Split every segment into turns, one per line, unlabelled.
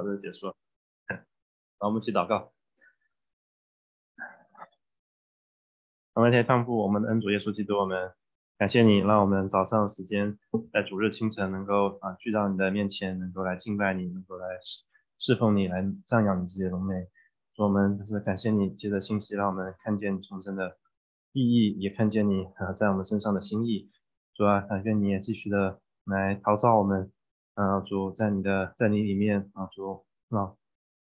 好的，结束了。好，我们一起祷告。我们天天父，我们的恩主耶稣基督，我们感谢你，让我们早上时间在主日清晨能够啊聚到你的面前，能够来敬拜你，能够来侍侍奉你，来赞扬你这些荣美。我们就是感谢你，借着信息让我们看见重生的意义，也看见你啊在我们身上的心意。主啊，感谢你也继续的来陶造我们，啊主在你的在你里面啊主啊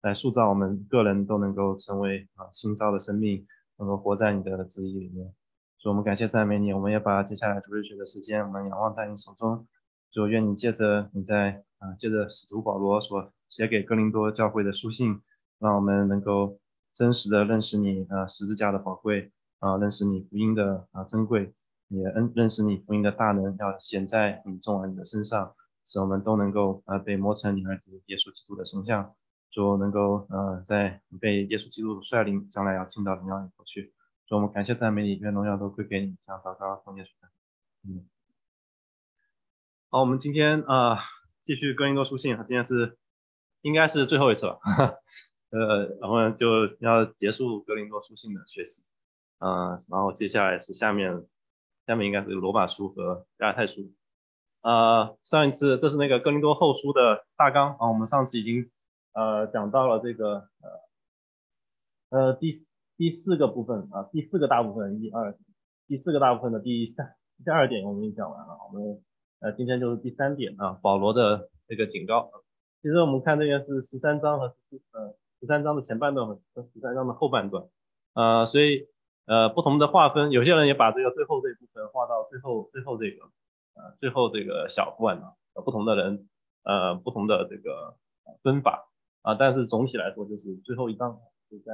来塑造我们个人都能够成为啊新造的生命。能够活在你的旨意里面，所以我们感谢赞美你。我们也把接下来主日学的时间，我们仰望在你手中。就愿你借着你在啊，借着使徒保罗所写给哥林多教会的书信，让我们能够真实的认识你啊十字架的宝贵啊，认识你福音的啊珍贵，也恩认识你福音的大能要显在你众儿女的身上，使我们都能够呃被磨成你儿子耶稣基督的形象。说能够呃在被耶稣基督率领，将来要进到荣耀里头去。说我们感谢赞美你，愿荣耀都归给你。向祷告，奉耶稣嗯。好，我们今天啊继续格林多书信，今天是应该是最后一次了，呃，然后就要结束格林多书信的学习，嗯，然后接下来是下面下面应该是罗马书和加拉太书。呃，上一次这是那个哥林多后书的大纲啊，我们上次已经。呃，讲到了这个呃呃第第四个部分啊，第四个大部分一二，第四个大部分的第三第二点我们已经讲完了，我们呃今天就是第三点啊，保罗的这个警告。其实我们看这边是十三章和十呃十三章的前半段和十三章的后半段，呃，所以呃不同的划分，有些人也把这个最后这一部分划到最后最后这个呃最后这个小段啊，不同的人呃不同的这个分法。啊，但是总体来说就是最后一章就在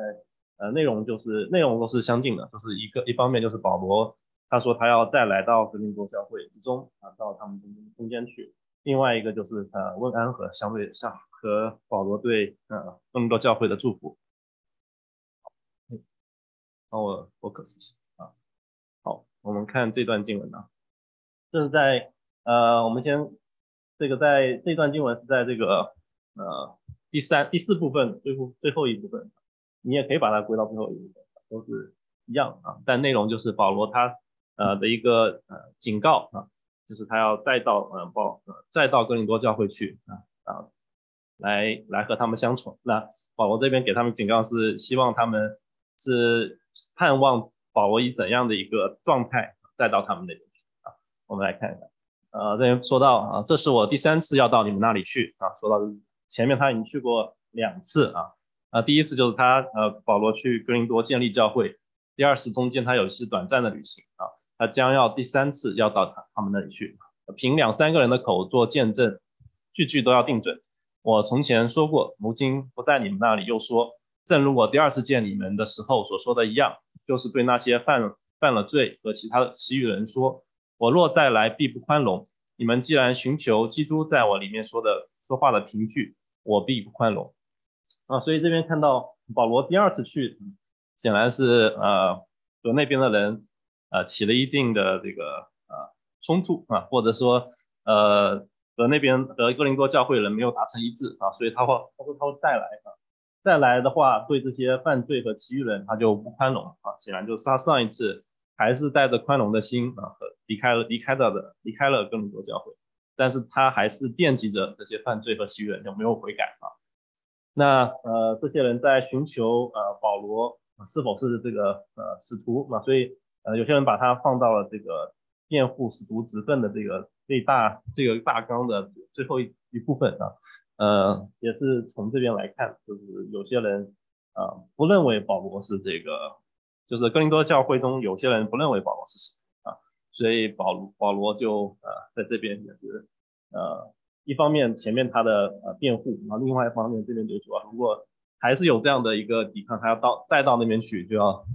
呃内容就是内容都是相近的，就是一个一方面就是保罗他说他要再来到格林多教会之中啊，到他们中中间去，另外一个就是呃问安和相对像和保罗对呃格林多教会的祝福。好，我我可思啊，好，我们看这段经文啊，这是在呃我们先这个在这段经文是在这个呃。第三、第四部分，最后最后一部分，你也可以把它归到最后一部分，都是一样啊。但内容就是保罗他呃的一个呃警告啊，就是他要再到呃保呃再到哥林多教会去啊啊，来来和他们相处。那保罗这边给他们警告是希望他们是盼望保罗以怎样的一个状态再到他们那边。我们来看一下，呃这边说到啊，这是我第三次要到你们那里去啊，说到。前面他已经去过两次啊，啊，第一次就是他呃保罗去哥林多建立教会，第二次中间他有一次短暂的旅行啊，他将要第三次要到他他们那里去，凭两三个人的口做见证，句句都要定准。我从前说过，如今不在你们那里，又说，正如我第二次见你们的时候所说的一样，就是对那些犯犯了罪和其他其余人说，我若再来，必不宽容。你们既然寻求基督在我里面说的说话的凭据。我必不宽容啊，所以这边看到保罗第二次去，显然是呃和那边的人呃起了一定的这个呃冲突啊，或者说呃和那边和哥林多教会人没有达成一致啊，所以他会他说他会再来啊，再来的话对这些犯罪和其余人他就不宽容啊，显然就是他上一次还是带着宽容的心啊离开了离开到的离开了哥林多教会。但是他还是惦记着这些犯罪和欺人，有没有悔改啊？那呃，这些人在寻求呃保罗是否是这个呃使徒嘛？所以呃，有些人把他放到了这个辩护使徒职分的这个最大这个大纲的最后一一部分啊。呃，也是从这边来看，就是有些人啊不认为保罗是这个，就是哥林多教会中有些人不认为保罗是使徒。所以保罗保罗就呃在这边也是呃一方面前面他的呃辩护，然后另外一方面这边就说如果还是有这样的一个抵抗，他要到再到那边去就要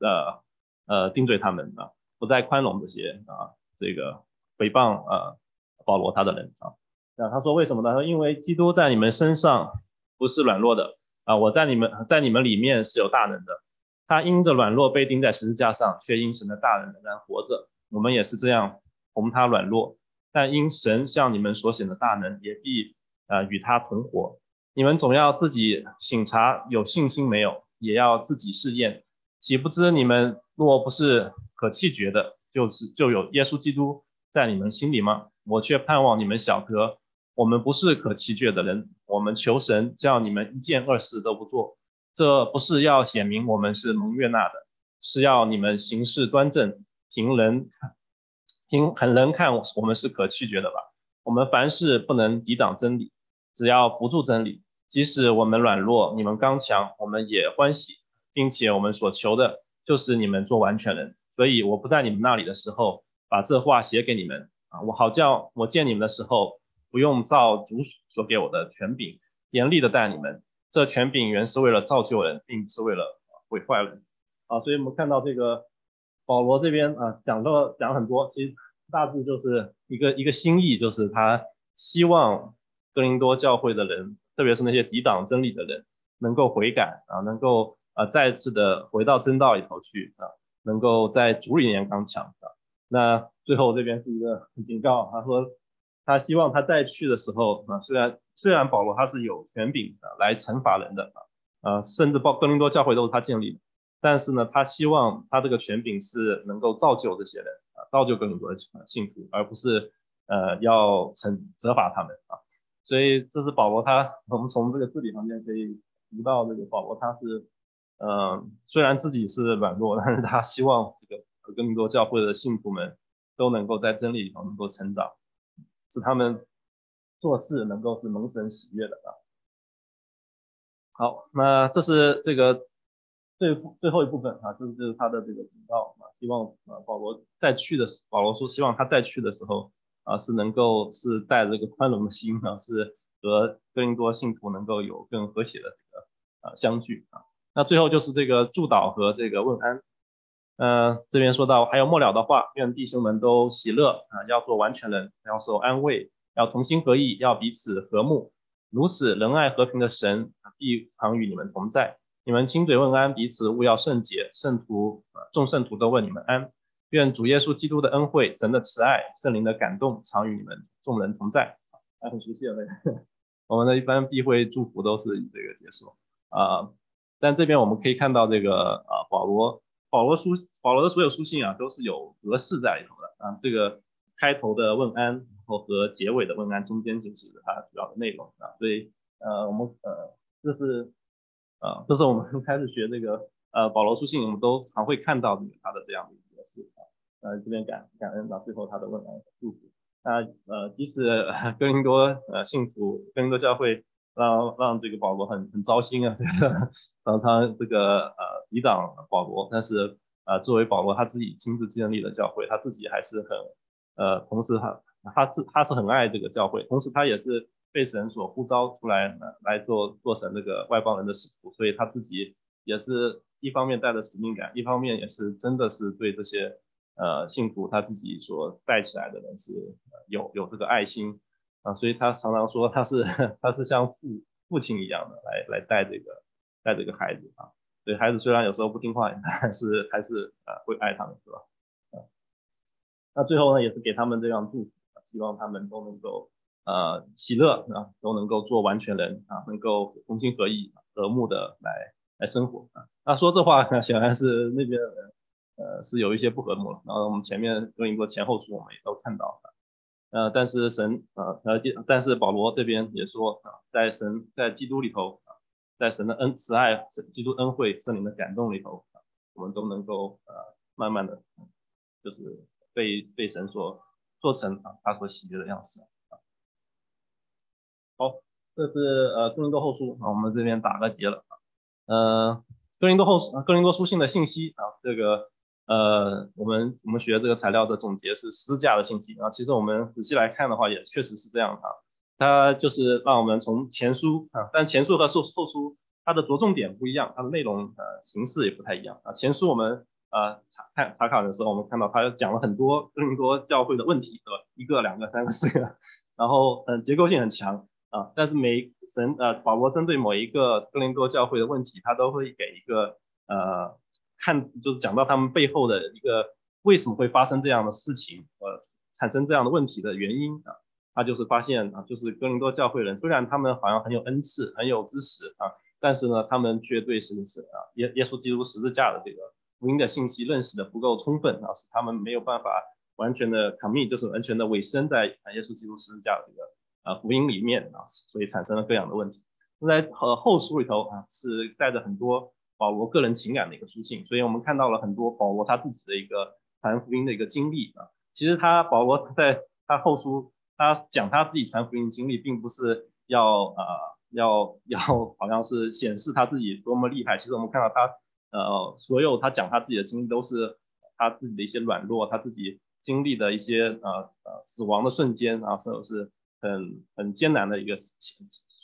呃呃定罪他们啊，不再宽容这些啊这个诽谤呃保罗他的人啊。那他说为什么呢？他说因为基督在你们身上不是软弱的啊，我在你们在你们里面是有大能的。他因着软弱被钉在十字架上，却因神的大能仍然活着。我们也是这样，同他软弱，但因神向你们所显的大能，也必呃与他同活。你们总要自己醒察有信心没有，也要自己试验。岂不知你们若不是可弃绝的，就是就有耶稣基督在你们心里吗？我却盼望你们晓得，我们不是可弃绝的人。我们求神叫你们一件二事都不做，这不是要显明我们是蒙悦纳的，是要你们行事端正，凭人凭很人看我们是可拒绝的吧。我们凡事不能抵挡真理，只要扶助真理。即使我们软弱，你们刚强，我们也欢喜，并且我们所求的就是你们做完全人。所以我不在你们那里的时候，把这话写给你们啊，我好叫我见你们的时候，不用照主所给我的权柄严厉的待你们。这权柄原是为了造就人，并不是为了毁坏人啊。所以我们看到这个保罗这边啊，讲了讲很多，其实。大致就是一个一个心意，就是他希望哥林多教会的人，特别是那些抵挡真理的人，能够悔改啊，能够啊再次的回到真道里头去啊，能够在主里面刚强啊。那最后这边是一个警告，他说他希望他再去的时候啊，虽然虽然保罗他是有权柄的来惩罚人的啊，呃，甚至包哥林多教会都是他建立的，但是呢，他希望他这个权柄是能够造就这些人啊。造就更多的信徒，而不是呃要惩责罚他们啊。所以这是保罗他，我们从这个字里行间可以读到这个保罗他是，嗯，虽然自己是软弱，但是他希望这个更多教会的信徒们都能够在真理里头能够成长，使他们做事能够是蒙神喜悦的啊。好，那这是这个。最最后一部分啊，就是就是他的这个警告啊，希望啊保罗再去的保罗说希望他再去的时候啊是能够是带着这个宽容的心啊，是和更多信徒能够有更和谐的这个啊相聚啊。那最后就是这个祝祷和这个问安，嗯，这边说到还有末了的话，愿弟兄们都喜乐啊，要做完全人，要受安慰，要同心合意，要彼此和睦，如此仁爱和平的神必常与你们同在。你们亲嘴问安，彼此勿要圣洁。圣徒，众圣徒都问你们安。愿主耶稣基督的恩惠、神的慈爱、圣灵的感动，常与你们众人同在。啊，很熟悉了，我们的一般避讳祝福都是以这个结束啊。但这边我们可以看到这个啊，保罗，保罗书，保罗的所有书信啊，都是有格式在里头的啊。这个开头的问安，然后和结尾的问安中间就是它主要的内容啊。所以呃，我们呃，这是。呃，这是我们 开始学这个呃保罗书信，我们都常会看到他的这样的一个事啊。呃，这边感感恩到最后他的问安祝福。那呃，即使 哥林多呃信徒哥林多教会让让这个保罗很很糟心啊，这个常常这个呃抵挡保罗，但是呃作为保罗他自己亲自建立的教会，他自己还是很呃，同时他他自他是很爱这个教会，同时他也是。被神所呼召出来，来做做神这个外邦人的使徒，所以他自己也是一方面带着使命感，一方面也是真的是对这些呃信徒他自己所带起来的人是有有这个爱心啊，所以他常常说他是 他是像父父亲一样的来来带这个带这个孩子啊，所以孩子虽然有时候不听话，但是还是呃会爱他们是吧？啊，那最后呢也是给他们这样祝福，希望他们都能够。呃，喜乐啊，都能够做完全人啊，能够同心合意、和睦的来来生活啊。那说这话 显然是那边呃是有一些不和睦了。然后我们前面跟一个前后书我们也都看到了，呃，但是神呃呃，但是保罗这边也说啊，在神在基督里头啊，在神的恩慈爱、基督恩惠、圣灵的感动里头啊，我们都能够呃慢慢的，就是被被神所做成啊他所喜悦的样子。好，这是呃哥林多后书啊，我们这边打个结了啊。呃，哥林多后哥林多书信的信息啊，这个呃我们我们学这个材料的总结是私架的信息啊。其实我们仔细来看的话，也确实是这样啊。它就是让我们从前书啊，但前书和后后书它的着重点不一样，它的内容呃形式也不太一样啊。前书我们呃查看查考的时候，我们看到它讲了很多哥林多教会的问题，对吧？一个、两个、三个、四个，然后嗯结构性很强。啊，但是每神呃保罗针对某一个哥林多教会的问题，他都会给一个呃看，就是讲到他们背后的一个为什么会发生这样的事情，呃产生这样的问题的原因啊，他就是发现啊，就是哥林多教会人，虽然他们好像很有恩赐，很有知识啊，但是呢，他们却对神是啊耶耶稣基督十字架的这个福音的信息认识的不够充分啊，使他们没有办法完全的 commit，就是完全的委身在耶稣基督十字架的这个啊福音里面啊，所以产生了各样的问题。那在呃后书里头啊，是带着很多保罗个人情感的一个书信，所以我们看到了很多保罗他自己的一个传福音的一个经历啊。其实他保罗在他后书，他讲他自己传福音经历，并不是要呃要要好像是显示他自己多么厉害。其实我们看到他呃所有他讲他自己的经历，都是他自己的一些软弱，他自己经历的一些呃呃死亡的瞬间啊，或者是很很艰难的一个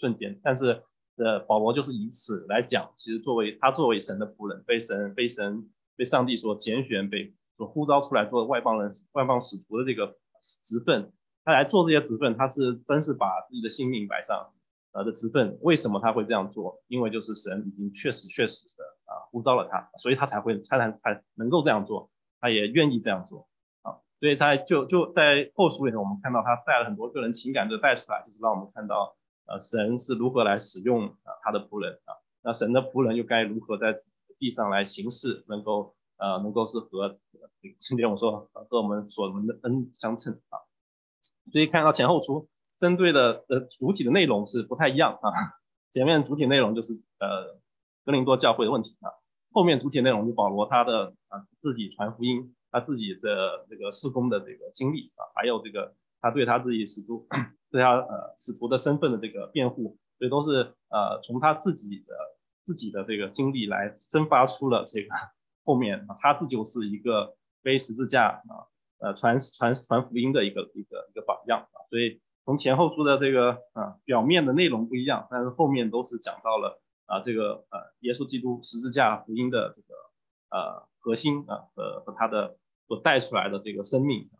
瞬间，但是呃，保罗就是以此来讲，其实作为他作为神的仆人，被神被神被上帝所拣选，被所呼召出来做外邦人外邦使徒的这个职分，他来做这些职分，他是真是把自己的性命摆上呃的职分。为什么他会这样做？因为就是神已经确实确实的啊呼召了他，所以他才会才才才能够这样做，他也愿意这样做啊。所以在就就在后书里面，我们看到他带了很多个人情感的带出来，就是让我们看到。呃，神是如何来使用啊他的仆人啊？那神的仆人又该如何在地上来行事，能够呃能够是和今天我说和我们所蒙的恩相称啊？所以看到前后书针对的呃主体的内容是不太一样啊。前面主体内容就是呃哥林多教会的问题啊，后面主体内容就保罗他的啊自己传福音，他自己的这个施工的这个经历啊，还有这个他对他自己使徒。对他呃使徒的身份的这个辩护，所以都是呃从他自己的自己的这个经历来生发出了这个后面他自就是一个背十字架啊呃传传传福音的一个一个一个榜样啊，所以从前后书的这个啊表面的内容不一样，但是后面都是讲到了啊这个呃耶稣基督十字架福音的这个呃核心啊和和他的所带出来的这个生命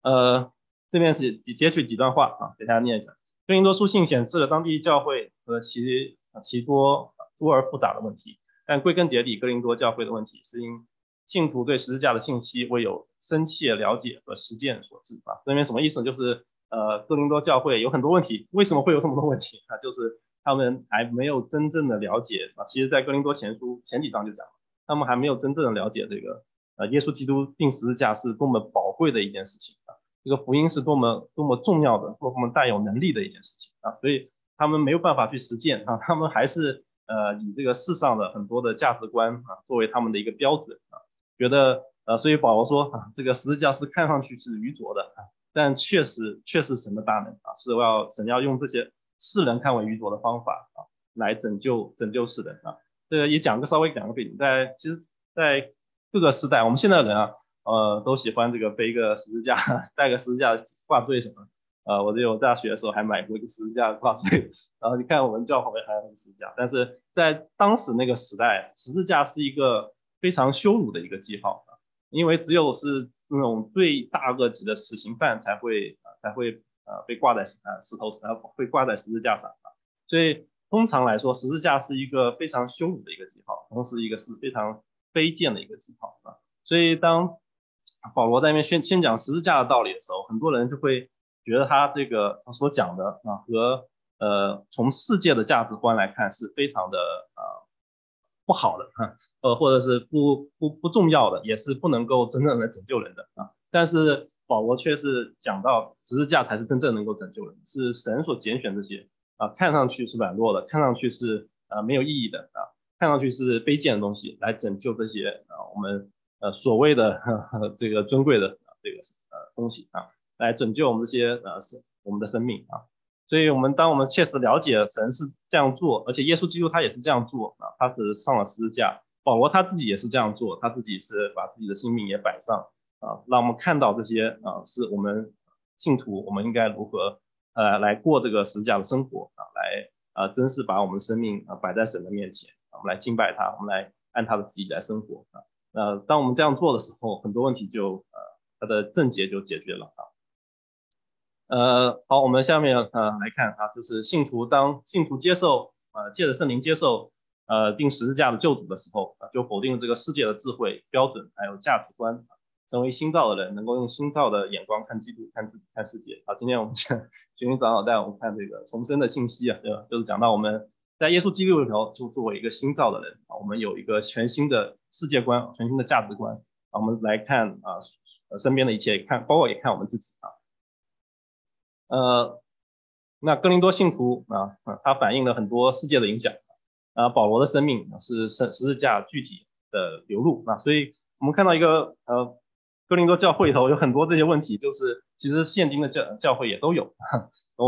呃。这边是截取几段话啊，给大家念一下。哥林多书信显示了当地教会和其其多多而复杂的问题，但归根结底，哥林多教会的问题是因信徒对十字架的信息未有深切了解和实践所致啊。这边什么意思？就是呃，哥林多教会有很多问题，为什么会有这么多问题啊？就是他们还没有真正的了解啊。其实，在哥林多前书前几章就讲了，他们还没有真正的了解这个呃，耶稣基督定十字架是多么宝贵的一件事情啊。这个福音是多么多么重要的，多么带有能力的一件事情啊！所以他们没有办法去实践啊，他们还是呃以这个世上的很多的价值观啊作为他们的一个标准啊，觉得呃，所以保罗说啊，这个十字架是看上去是愚拙的啊，但确实确实神的大能啊，是要神要用这些世人看为愚拙的方法啊，来拯救拯救世人啊。这个也讲个稍微讲个背景，在其实，在各个时代，我们现在的人啊。呃，都喜欢这个背个十字架，带个十字架挂坠什么？呃，我记得我大学的时候还买过一个十字架挂坠。然后你看我们教会还有十字架，但是在当时那个时代，十字架是一个非常羞辱的一个记号，因为只有是那种最大恶极的死刑犯才会啊才会呃被挂在啊石头呃会挂在十字架上，所以通常来说，十字架是一个非常羞辱的一个记号，同时一个是非常卑贱的一个记号啊，所以当保罗在那边宣宣讲十字架的道理的时候，很多人就会觉得他这个他所讲的啊和呃从世界的价值观来看是非常的呃不好的哈，呃或者是不不不重要的，也是不能够真正的拯救人的啊。但是保罗却是讲到十字架才是真正能够拯救人，是神所拣选这些啊看上去是软弱的，看上去是啊没有意义的啊，看上去是卑贱的东西来拯救这些啊我们。呃，所谓的呵呵这个尊贵的这个呃东西啊，来拯救我们这些呃生我们的生命啊，所以我们当我们切实了解神是这样做，而且耶稣基督他也是这样做啊，他是上了十字架，保罗他自己也是这样做，他自己是把自己的性命也摆上啊，让我们看到这些啊，是我们信徒我们应该如何呃来过这个十字架的生活啊，来啊真是把我们的生命啊摆在神的面前，我们来敬拜他，我们来按他的旨意来生活啊。呃，当我们这样做的时候，很多问题就呃，它的症结就解决了啊。呃，好，我们下面呃来看啊，就是信徒当信徒接受呃借着圣灵接受呃定十字架的救主的时候啊，就否定了这个世界的智慧标准还有价值观，成为新造的人，能够用新造的眼光看基督、看自己、看世界。好，今天我们讲 学云长老带我们看这个重生的信息啊，对吧？就是讲到我们在耶稣基督里头就作为一个新造的人啊，我们有一个全新的世界观、全新的价值观啊，我们来看啊身边的一切，看包括也看我们自己啊。呃，那哥林多信徒啊，它反映了很多世界的影响啊。保罗的生命是十十字架具体的流露啊，所以我们看到一个呃。哥林多教会里头有很多这些问题，就是其实现今的教教会也都有。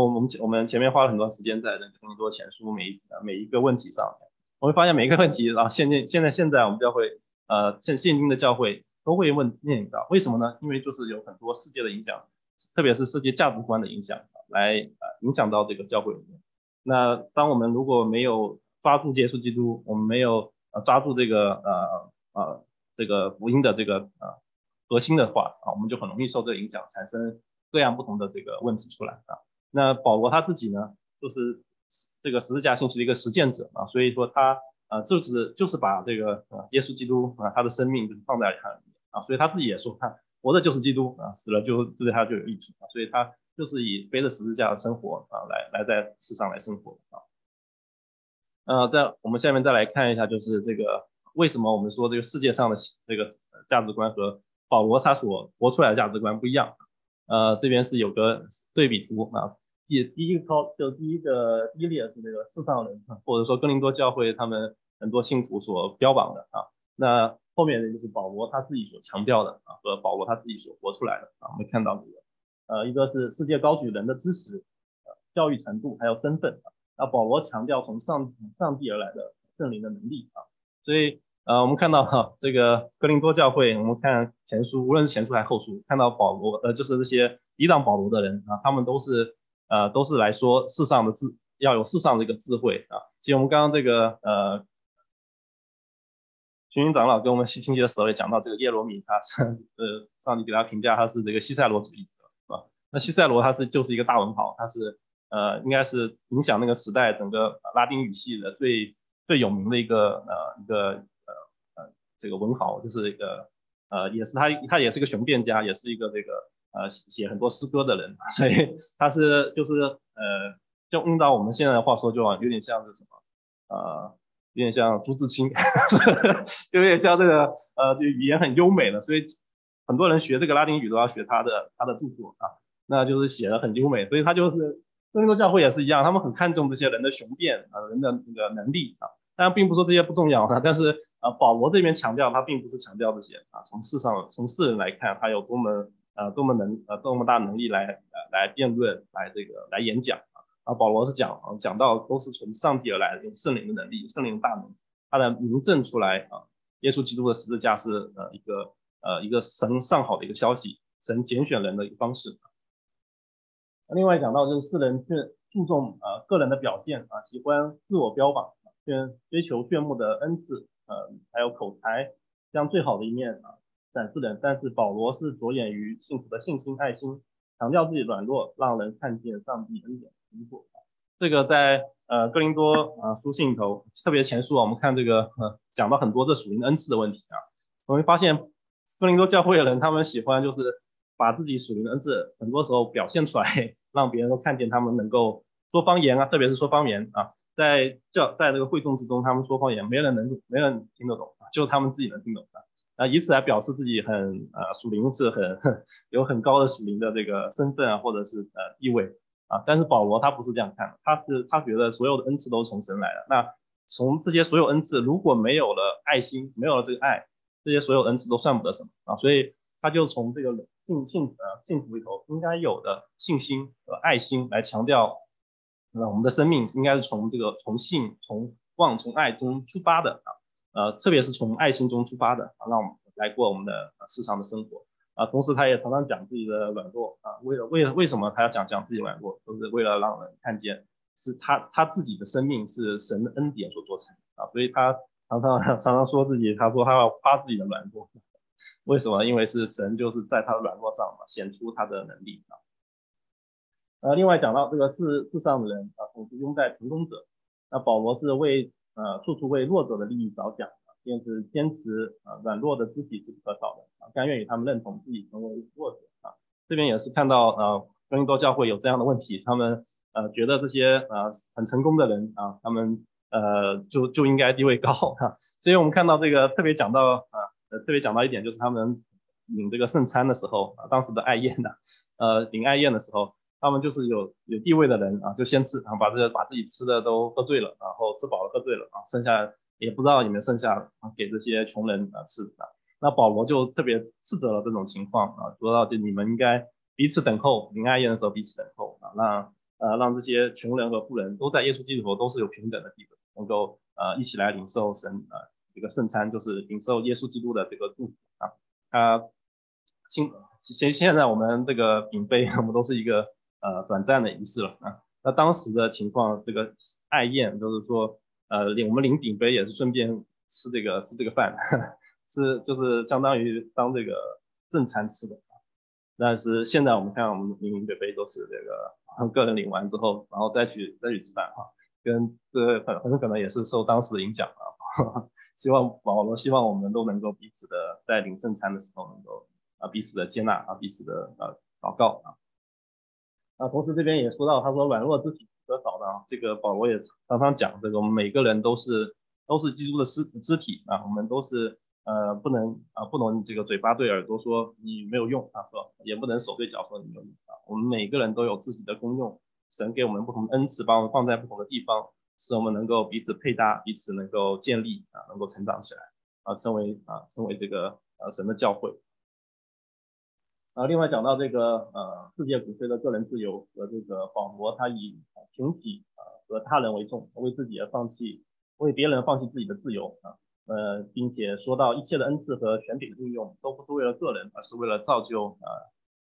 我们我们前面花了很多时间在那个哥林多前书每一每一个问题上，我会发现每一个问题啊，现今现在现在我们教会呃现现今的教会都会问面临到，为什么呢？因为就是有很多世界的影响，特别是世界价值观的影响，来呃影响到这个教会里面。那当我们如果没有抓住耶稣基督，我们没有呃抓住这个呃呃这个福音的这个呃。核心的话啊，我们就很容易受这个影响，产生各样不同的这个问题出来啊。那保罗他自己呢，就是这个十字架信息的一个实践者啊，所以说他呃就是就是把这个啊耶稣基督啊他的生命就是放在他啊，所以他自己也说他活着就是基督啊，死了就对他就有益处啊，所以他就是以背着十字架的生活啊来来在世上来生活啊。呃，在我们下面再来看一下，就是这个为什么我们说这个世界上的这个价值观和保罗他所活出来的价值观不一样，呃，这边是有个对比图啊，第第一个高就第一个第一列是这个世上人，或者说哥林多教会他们很多信徒所标榜的啊，那后面的就是保罗他自己所强调的啊，和保罗他自己所活出来的啊，我们看到这个，呃，一个是世界高举人的知识、呃教育程度还有身份啊，那保罗强调从上上帝而来的圣灵的能力啊，所以。呃，我们看到哈，这个哥林多教会，我们看前书，无论是前书还是后书，看到保罗，呃，就是这些抵挡保罗的人啊，他们都是，呃，都是来说世上的智，要有世上的一个智慧啊。其实我们刚刚这个，呃，群云长老跟我们星期的时候也讲到，这个耶罗米他是，呃，上帝给他评价他是这个西塞罗主义者，是吧？那西塞罗他是就是一个大文豪，他是，呃，应该是影响那个时代整个拉丁语系的最最有名的一个，呃，一个呃呃。这个文豪就是一个，呃，也是他，他也是个雄辩家，也是一个这个，呃，写很多诗歌的人，所以他是就是，呃，就用到我们现在的话说，就有点像是什么，呃，有点像朱自清，有点像这个，呃，就语言很优美的，所以很多人学这个拉丁语都要学他的他的著作啊，那就是写的很优美，所以他就是多伦多教会也是一样，他们很看重这些人的雄辩啊，人的那个能力啊。当然，并不说这些不重要哈，但是呃，保罗这边强调他并不是强调这些啊，从世上从世人来看，他有多么呃多么能呃多么大能力来呃来辩论来这个来演讲啊，啊，保罗是讲讲到都是从上帝而来的，用圣灵的能力，圣灵的大能，他的明证出来啊，耶稣基督的十字架是呃一个呃一个神上好的一个消息，神拣选人的一个方式。另外讲到就是世人是注重呃个人的表现啊，喜欢自我标榜。追追求炫目的恩赐，呃，还有口才，将最好的一面啊展示人。但是保罗是着眼于幸福的信心、爱心，强调自己软弱，让人看见上帝恩典工作。这个在呃哥林多啊书信里头，特别前书啊，我们看这个呃讲到很多这属灵恩赐的问题啊，我们发现哥林多教会的人，他们喜欢就是把自己属灵的恩赐，很多时候表现出来，让别人都看见他们能够说方言啊，特别是说方言啊。在教在这个会众之中，他们说方言，没人能没人听得懂啊，就他们自己能听懂的啊，以此来表示自己很呃属灵是很 有很高的属灵的这个身份啊，或者是呃地位啊。但是保罗他不是这样看，他是他觉得所有的恩赐都是从神来的。那从这些所有恩赐，如果没有了爱心，没有了这个爱，这些所有恩赐都算不得什么啊。所以他就从这个信信呃信徒里头应该有的信心和爱心来强调。那我们的生命应该是从这个从信、从望、从爱中出发的啊，呃，特别是从爱心中出发的啊，让我们来过我们的日常的生活啊。同时，他也常常讲自己的软弱啊，为了为了为什么他要讲讲自己软弱，都是为了让人看见是他他自己的生命是神的恩典所做成啊，所以他常常常常说自己，他说他要夸自己的软弱，为什么？因为是神就是在他的软弱上嘛，显出他的能力啊。呃，另外讲到这个世世上的人啊，总是拥戴成功者。那保罗是为呃处处为弱者的利益着想，坚持坚持啊，软弱的肢体是不可少的啊，甘愿与他们认同自己成为弱者啊。这边也是看到呃，哥林多教会有这样的问题，他们呃觉得这些呃很成功的人啊，他们呃就就应该地位高哈。所以我们看到这个特别讲到啊，呃特别讲到一点就是他们领这个圣餐的时候，当时的爱宴的呃领爱宴的时候，他们就是有有地位的人啊就先吃啊，把这个把自己吃的都喝醉了，然后吃饱了喝醉了啊，剩下。也不知道有没有剩下给这些穷人啊吃啊。那保罗就特别斥责了这种情况啊，说到就你们应该彼此等候，临爱宴的时候彼此等候啊，让呃让这些穷人和富人都在耶稣基督都是有平等的地位，能够呃一起来领受神啊这个圣餐，就是领受耶稣基督的这个祝福啊。啊现现现在我们这个饼杯，我们都是一个呃短暂的仪式了啊。那当时的情况，这个爱宴就是说。呃，领我们领顶杯也是顺便吃这个吃这个饭，吃就是相当于当这个正餐吃的。但是现在我们看我们领领杯杯都是这个个人领完之后，然后再去再去吃饭哈，跟这很很可能也是受当时的影响啊。希望保罗希望我们都能够彼此的在领圣餐的时候能够啊彼此的接纳啊彼此的呃祷告啊。啊，同时这边也说到他说软弱之体。得少的啊，这个保罗也常常讲，这个我们每个人都是都是基督的肢肢体啊，我们都是呃不能啊不能这个嘴巴对耳朵说你没有用啊，说也不能手对脚说你没有用啊，我们每个人都有自己的功用，神给我们不同的恩赐，把我们放在不同的地方，使我们能够彼此配搭，彼此能够建立啊，能够成长起来啊，成为啊成为这个呃神的教会。啊，另外讲到这个呃，世界鼓吹的个人自由和这个保罗，他以群体啊和他人为重，为自己而放弃，为别人放弃自己的自由啊，呃，并且说到一切的恩赐和权柄的运用都不是为了个人，而是为了造就啊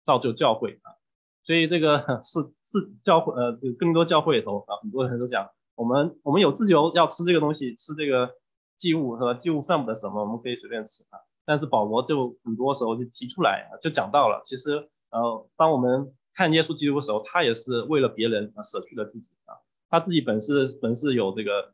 造就教会啊，所以这个是是教会呃，更多教会里头啊，很多人都讲，我们我们有自由要吃这个东西，吃这个祭物和祭物算不得什么，我们可以随便吃啊。但是保罗就很多时候就提出来，就讲到了，其实呃，当我们看耶稣基督的时候，他也是为了别人啊舍去了自己啊，他自己本是本是有这个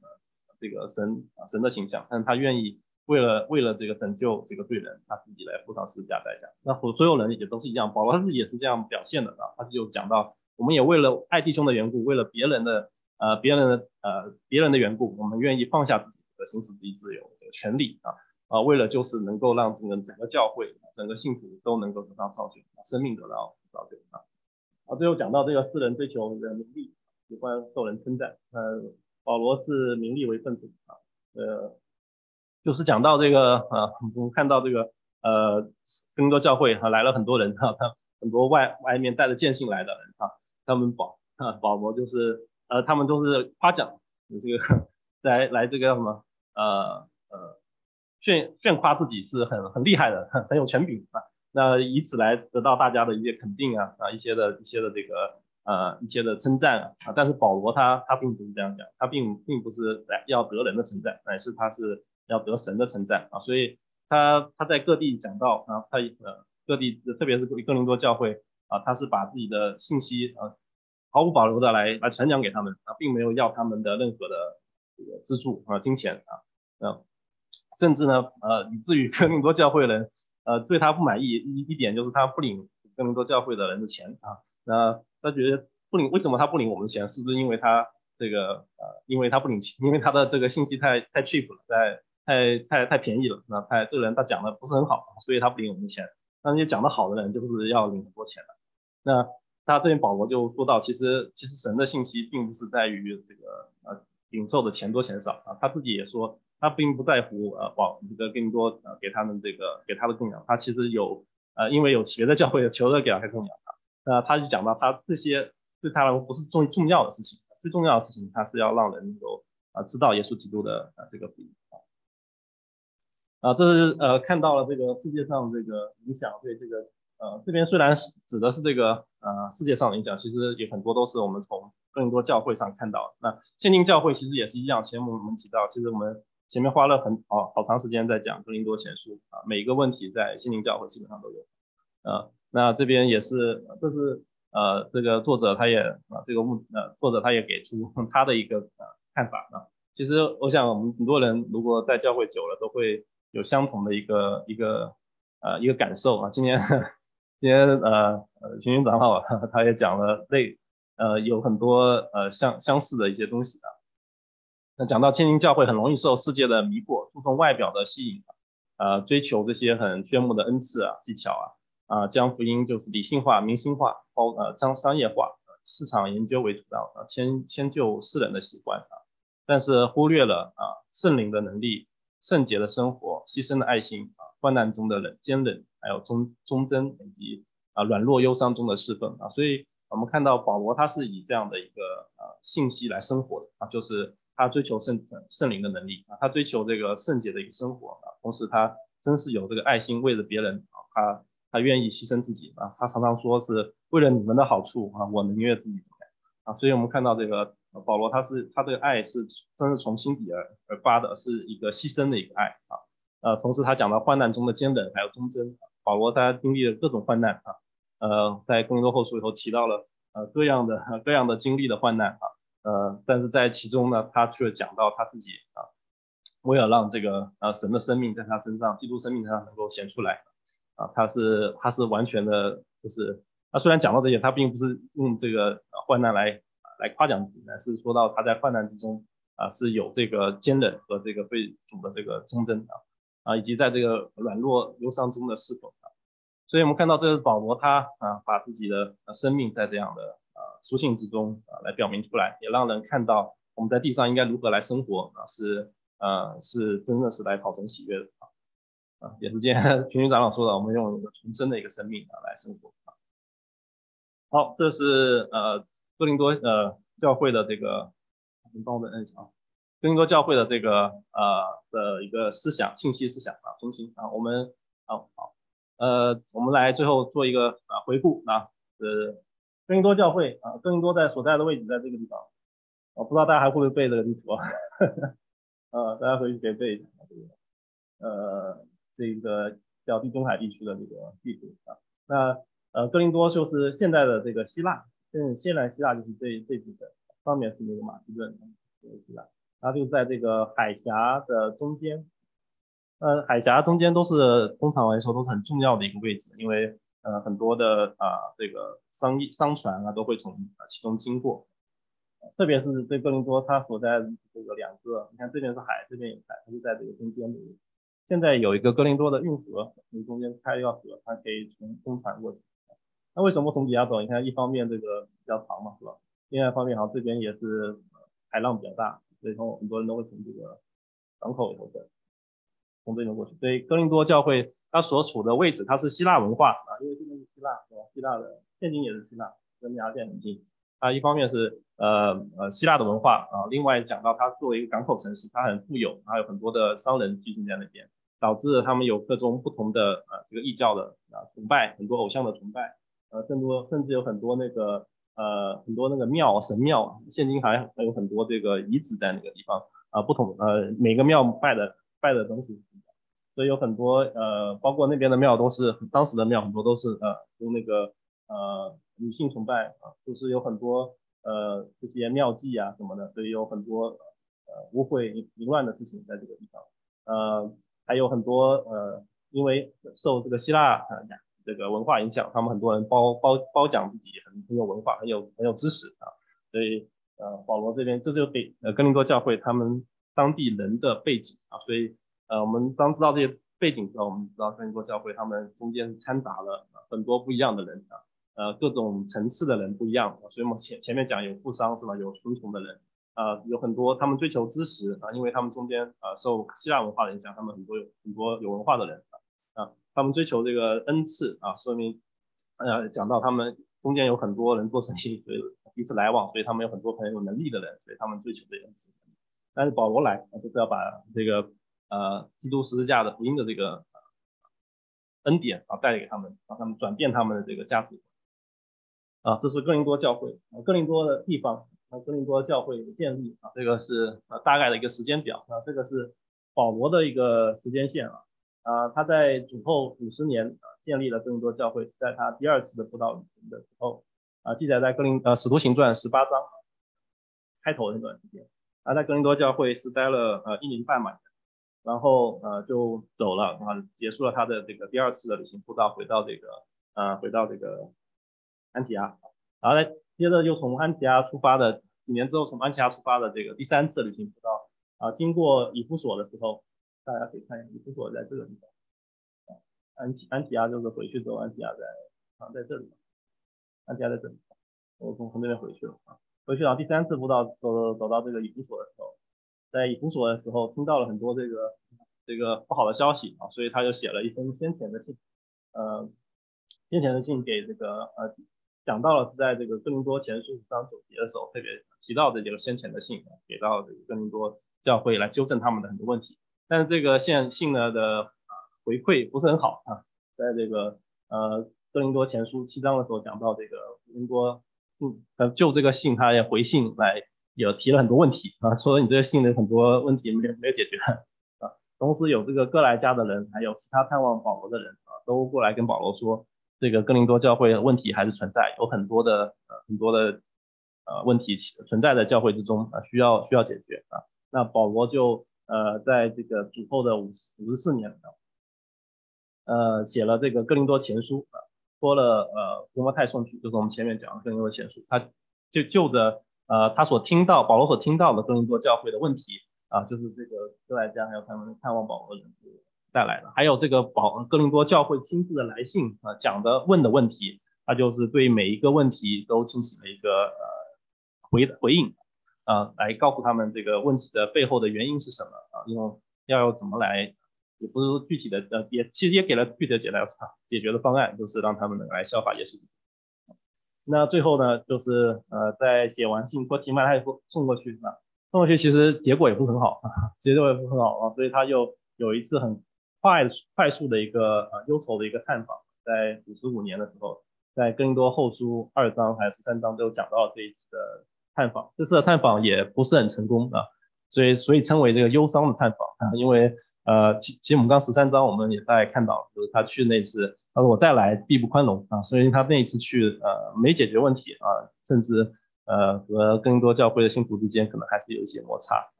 这个神啊神的形象，但他愿意为了为了这个拯救这个罪人，他自己来付上十字架代价。那所所有人也都是一样，保罗他自己也是这样表现的啊，他就讲到，我们也为了爱弟兄的缘故，为了别人的呃别人的呃别人的缘故，我们愿意放下自己的行使自己自由这个权利啊。啊，为了就是能够让整个整个教会、整个信徒都能够得到造就，生命得到造就啊。啊，最后讲到这个世人追求的名利，喜欢受人称赞。呃，保罗是名利为份子啊。呃，就是讲到这个啊，我们看到这个呃，更多教会啊来了很多人哈，他很多外外面带着见信来的人啊，他们保啊保罗就是呃，他们都是夸奖这个 来来这个什么呃呃。炫炫夸自己是很很厉害的，很很有权柄啊，那以此来得到大家的一些肯定啊啊一些的一些的这个呃一些的称赞啊，但是保罗他他并不是这样讲，他并并不是来要得人的称赞，乃是他是要得神的称赞啊，所以他他在各地讲到啊，他呃各地特别是哥林多教会啊，他是把自己的信息啊毫无保留的来来传讲给他们啊，并没有要他们的任何的这个资助啊金钱啊。嗯。甚至呢，呃，以至于哥林多教会人，呃，对他不满意一一点就是他不领哥林多教会的人的钱啊，那他觉得不领，为什么他不领我们的钱？是不是因为他这个呃，因为他不领钱，因为他的这个信息太太 cheap 了，太太太太便宜了，那他这个人他讲的不是很好，所以他不领我们的钱。那那些讲的好的人就是要领很多钱的。那他这边保罗就说到，其实其实神的信息并不是在于这个呃领受的钱多钱少啊，他自己也说。他并不在乎呃往这个更多呃给他们这个给他的供养，他其实有呃因为有别的教会求着给他供养他，那他就讲到他这些对他来说不是重重要的事情，最重要的事情他是要让人能够啊知道耶稣基督的呃这个福音啊，啊这是呃看到了这个世界上这个影响对这个呃这边虽然是指的是这个呃世界上的影响，其实有很多都是我们从更多教会上看到，那现今教会其实也是一样，前面我们提到其实我们。前面花了很好好长时间在讲格林多前书啊，每一个问题在心灵教会基本上都有啊。那这边也是，这是呃这个作者他也啊这个目呃作者他也给出 他的一个呃看法啊。其实我想我们很多人如果在教会久了，都会有相同的一个一个呃一个感受啊。今天今天呃呃群群长老他也讲了类呃有很多呃相相似的一些东西啊。那讲到千金教会很容易受世界的迷惑，注重外表的吸引，呃追求这些很炫目的恩赐啊技巧啊啊将福音就是理性化、明星化，包呃将商业化、市场研究为主导啊迁迁就世人的习惯啊。但是忽略了啊圣灵的能力、圣洁的生活、牺牲的爱心啊患难中的忍坚忍，还有忠忠贞以及啊软弱忧伤中的侍奉啊，所以我们看到保罗他是以这样的一个呃信息来生活的啊，就是他追求圣圣灵的能力啊，他追求这个圣洁的一个生活啊，同时他真是有这个爱心为了别人啊，他他愿意牺牲自己啊，他常常说是为了你们的好处啊，我宁愿自己怎么样啊，所以我们看到这个。保罗他是他对爱是真是从心底而而发的，是一个牺牲的一个爱啊，呃，同时他讲到患难中的坚忍还有忠贞，保罗他经历了各种患难啊，呃，在更多后书里头提到了呃各样的各样的经历的患难啊，呃，但是在其中呢，他却讲到他自己啊，为了让这个呃神的生命在他身上，基督生命上能够显出来啊，他是他是完全的，就是他虽然讲到这些，他并不是用这个患难来。来夸奖自己，乃是说到他在患难之中啊是有这个坚韧和这个对主的这个忠贞啊啊，以及在这个软弱忧伤中的侍奉。所以我们看到这个保罗他啊把自己的生命在这样的书信之中啊来表明出来，也让人看到我们在地上应该如何来生活啊是呃是真的是来讨神喜悦的啊啊也是今天 群群长老说的，我们用一个重生的一个生命啊来生活啊。好，这是呃。哥林多呃教会的这个，你帮我们摁一下啊。哥林多教会的这个呃的一个思想信息思想啊中心啊，我们好好呃我们来最后做一个啊回顾啊，呃哥林多教会啊，哥林多在所在的位置在这个地方，我不知道大家还会不会背这个地图啊？呃，大家回去可以背一下这个呃这个叫地中海地区的这个地图啊。那呃哥林多就是现在的这个希腊。现，现在希腊就是这这部分，上面是那个马其顿，这个希腊，它就在这个海峡的中间，呃，海峡中间都是通常来说都是很重要的一个位置，因为呃很多的啊这个商业商船啊都会从其中经过，特别是这哥林多它所在这个两个，你看这边是海，这边有海，它就在这个中间的。现在有一个哥林多的运河，从中间开一条河，它可以从中船过去。那为什么从底下走？你看，一方面这个比较长嘛，是吧？另外一方面，好像这边也是海浪比较大，所以说很多人都会从这个港口里头走，从这边过去。所以哥林多教会它所处的位置，它是希腊文化啊，因为这边是希腊，是吧？希腊的现今也是希腊，跟雅典很近。它一方面是呃呃希腊的文化啊，另外讲到它作为一个港口城市，它很富有，还有很多的商人聚集在那边，导致他们有各种不同的呃这个异教的啊崇拜，很多偶像的崇拜。呃，更多甚至有很多那个呃很多那个庙神庙，现今还还有很多这个遗址在那个地方啊，不同呃每个庙拜的拜的东西，所以有很多呃包括那边的庙都是当时的庙，很多都是呃用那个呃女性崇拜啊，就是有很多呃这些庙祭啊什么的，所以有很多呃污秽淫乱的事情在这个地方，呃还有很多呃因为受这个希腊啊。这个文化影响，他们很多人包包褒奖自己很很有文化，很有很有知识啊，所以呃保罗这边这就给呃哥林多教会他们当地人的背景啊，所以呃我们当知道这些背景之后，我们知道哥林多教会他们中间掺杂了很多不一样的人啊，呃各种层次的人不一样，所以我们前前面讲有富商是吧，有贫穷的人啊，有很多他们追求知识啊，因为他们中间啊受希腊文化的影响，他们很多有很多有文化的人。他们追求这个恩赐啊，说明，呃，讲到他们中间有很多人做生意，所以彼此来往，所以他们有很多很有能力的人，所以他们追求这个恩赐。但是保罗来，就是要把这个呃基督十字架的福音的这个恩典啊带给他们，让他们转变他们的这个价值。啊，这是哥林多教会啊，哥林多的地方啊，哥林多教会的建立啊，这个是呃大概的一个时间表啊，这个是保罗的一个时间线啊。啊，他在主后五十年啊建立了哥林多教会，是在他第二次的布道旅程的时候啊，记载在哥林呃使徒行传十八章开头那段时间他在哥林多教会是待了呃一年半嘛，然后呃就走了啊，结束了他的这个第二次的旅行步道，回到这个呃回到这个安提阿，然后呢接着又从安提阿出发的几年之后从安提阿出发的这个第三次旅行步道。啊，经过以弗所的时候，大家可以看一下以弗所在这个地方，安提安提阿就是回去之后安提阿在啊在这里，安提阿在这里，我从从那边回去了啊。回去到第三次步道走走到这个以弗所的时候，在以弗所的时候听到了很多这个这个不好的消息啊，所以他就写了一封先前的信，呃，先前的信给这个呃讲到了是在这个哥林多前书五章九节的时候特别提到的这个先前的信，给到这个哥林多教会来纠正他们的很多问题，但是这个信信呢的回馈不是很好啊，在这个呃哥林多前书七章的时候讲到这个哥林多。嗯，就这个信，他也回信来，有提了很多问题啊，说你这个信的很多问题没没有解决啊。同时有这个哥莱家的人，还有其他探望保罗的人啊，都过来跟保罗说，这个哥林多教会问题还是存在，有很多的呃很多的呃问题存在的教会之中啊，需要需要解决啊。那保罗就呃在这个主后的五五十四年，呃写了这个哥林多前书啊。托了呃提摩太送去，就是我们前面讲的哥林多前书，他就就着呃他所听到保罗所听到的哥林多教会的问题啊，就是这个哥莱加还有他们探望保罗的人带来的，还有这个保哥林多教会亲自的来信啊讲的问的问题，他就是对每一个问题都进行了一个呃回回应啊，来告诉他们这个问题的背后的原因是什么啊，因为要怎么来。也不是说具体的，呃，也其实也给了具体的解答解决的方案，就是让他们能来效法耶稣。那最后呢，就是呃，在写完信托提曼他送送过去啊，送过去其实结果也不是很好啊，结果也不是很好啊，所以他就有一次很快快速的一个呃忧愁的一个探访，在五十五年的时候，在更多后书二章还是三章都讲到这一次的探访，这次的探访也不是很成功啊，所以所以称为这个忧伤的探访啊，因为。呃，其其实我们刚十三章我们也大概看到，就是他去那次，他说我再来必不宽容啊，所以他那一次去呃没解决问题啊，甚至呃和更多教会的信徒之间可能还是有一些摩擦，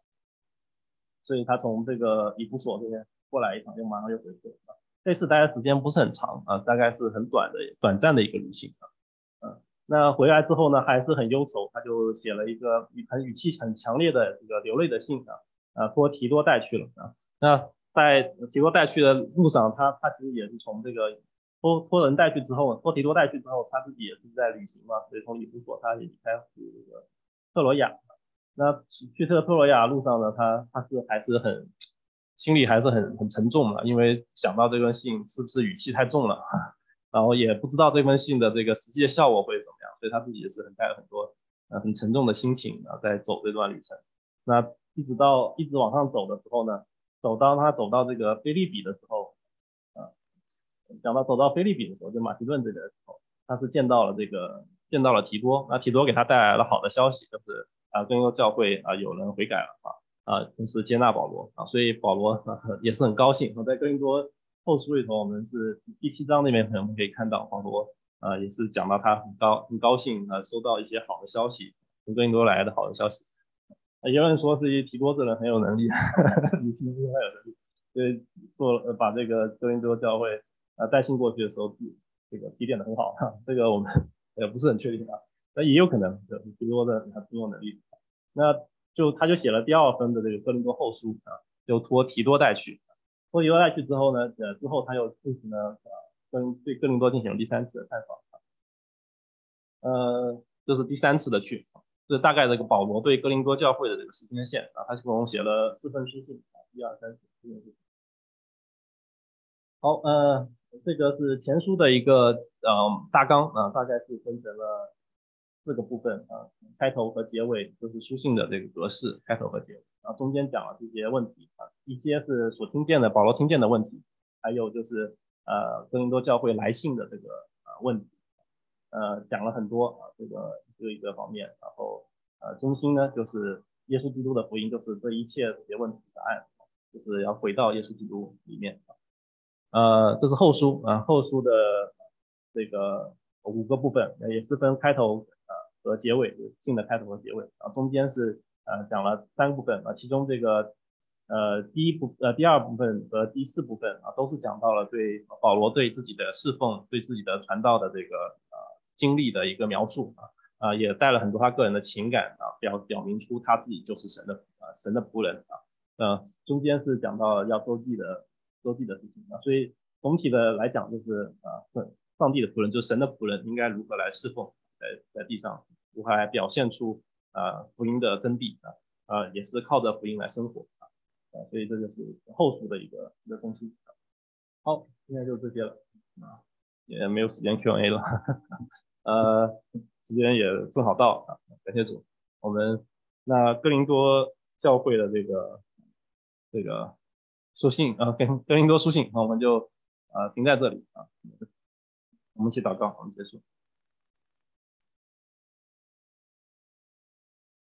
所以他从这个以弗所这边过来一趟，就马上又回去了。这次待的时间不是很长啊，大概是很短的短暂的一个旅行啊，嗯，那回来之后呢还是很忧愁，他就写了一个语很语气很强烈的这个流泪的信啊，啊托提多带去了啊。那在提多带去的路上，他他其实也是从这个托托人带去之后，托提多带去之后，他自己也是在旅行嘛，所以从以弗所他也离开去这个特罗亚。那去这个特罗亚路上呢，他他是还是很心里还是很很沉重的，因为想到这封信是不是语气太重了，然后也不知道这封信的这个实际的效果会怎么样，所以他自己也是很带了很多呃很沉重的心情啊在走这段旅程。那一直到一直往上走的时候呢？走到他走到这个菲利比的时候，啊，讲到走到菲利比的时候，就马其顿这边的时候，他是见到了这个见到了提多，那提多给他带来了好的消息，就是啊，更多教会啊有人悔改了啊，啊，同时接纳保罗啊，所以保罗 也是很高兴。我在更多后书里头，我们是第七章那边我们可以看到保罗啊也是讲到他很高很高兴啊，收到一些好的消息，从更多来的好的消息。有人说是一提多这人很有能力，你提多很有能力，所以做呃把这个哥林多教会啊带信过去的时候，这个提点的很好，这个我们 也不是很确定啊，那也有可能提多的他挺有能力，那就他就写了第二分的这个哥林多后书啊，就托提多带去，托提多带去之后呢，呃之后他又进行了呃跟对哥林多进行了第三次的探访，呃这是第三次的去。这大概这个保罗对哥林多教会的这个时间线啊，他是共写了四份书信啊，一二三四四封书信。好，呃，这个是前书的一个呃大纲啊，大概是分成了四个部分啊，开头和结尾就是书信的这个格式，开头和结尾啊，中间讲了这些问题啊，一些是所听见的保罗听见的问题，还有就是呃哥林多教会来信的这个呃问题，呃讲了很多啊这个。就一个方面，然后呃中心呢就是耶稣基督的福音，就是这一切解决问题的答案，就是要回到耶稣基督里面。呃，这是后书啊，后书的这个五个部分，也是分开头呃和结尾，信的开头和结尾，然后中间是呃讲了三部分啊，其中这个呃第一部呃第二部分和第四部分啊都是讲到了对保罗对自己的侍奉对自己的传道的这个呃经历的一个描述啊啊也带了很多他个人的情感啊表表明出他自己就是神的啊神的仆人啊呃中间是讲到要周记的周记的事情啊所以总体的来讲就是啊上帝的仆人就是神的仆人应该如何来侍奉在在地上如何来表现出。啊，福音的真谛啊，啊，也是靠着福音来生活啊，啊，所以这就是后续的一个一个东西。好，现在就这些了啊，也没有时间 Q&A 了，呃，时间也正好到啊，感谢主，我们那哥林多教会的这个这个书信啊，跟哥林多书信，那我们就啊停在这里啊，我们一起祷告，我们结束。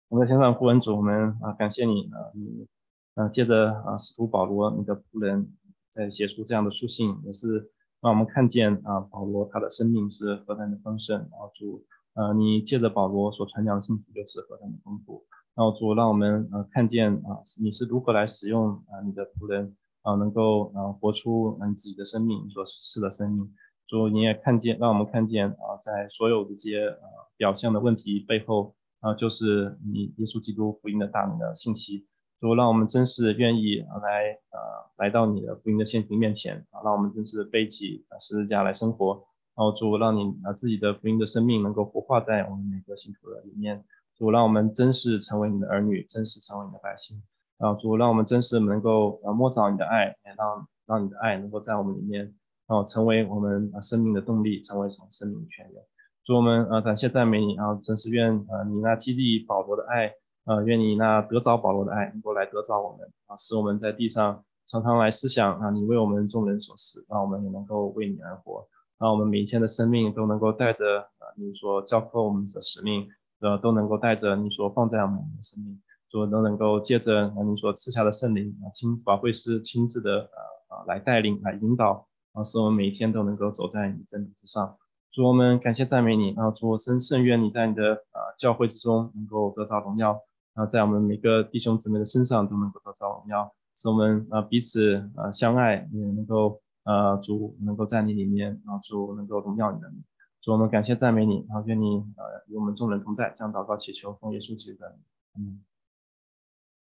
我们在天上父恩主，我们啊感谢你啊，你啊借着啊使徒保罗你的仆人在写出这样的书信，也是让我们看见啊保罗他的生命是何等的丰盛，然后主呃你借着保罗所传讲的信息就是何等的丰富，然后主让我们呃看见啊你是如何来使用啊你的仆人啊能够啊活出你自己的生命所示的生命，主你也看见让我们看见啊在所有这些呃表象的问题背后。啊，就是你耶稣基督福音的大名的信息，主让我们真是愿意来呃来到你的福音的现庭面前啊，让我们真是背起十字架来生活，然后主让你啊自己的福音的生命能够活化在我们每个信徒的里面，主让我们真实成为你的儿女，真实成为你的百姓，啊主让我们真实能够呃摸着你的爱，让让你的爱能够在我们里面，然后成为我们生命的动力，成为什么生命的泉源。祝我们呃感谢赞美你啊，真是愿呃你那激励保罗的爱，呃愿你那得着保罗的爱能够来得着我们啊，使我们在地上常常来思想啊，你为我们众人所施，让我们也能够为你而活，让我们每一天的生命都能够带着啊你所教课我们的使命，呃都能够带着你所放在我们的生命，说都能够借着啊你所赐下的圣灵啊亲宝贵师亲自的呃啊来带领来引导啊，使我们每一天都能够走在你真理之上。主我们感谢赞美你，然后主我深深愿你在你的呃教会之中能够得着荣耀，然后在我们每个弟兄姊妹的身上都能够得着荣耀，使我们呃彼此呃相爱，也能够呃主能够在你里面，然后主能够荣耀你的名。主我们感谢赞美你，然后愿你呃与我们众人同在，将祷告祈求奉耶稣基督的名。嗯。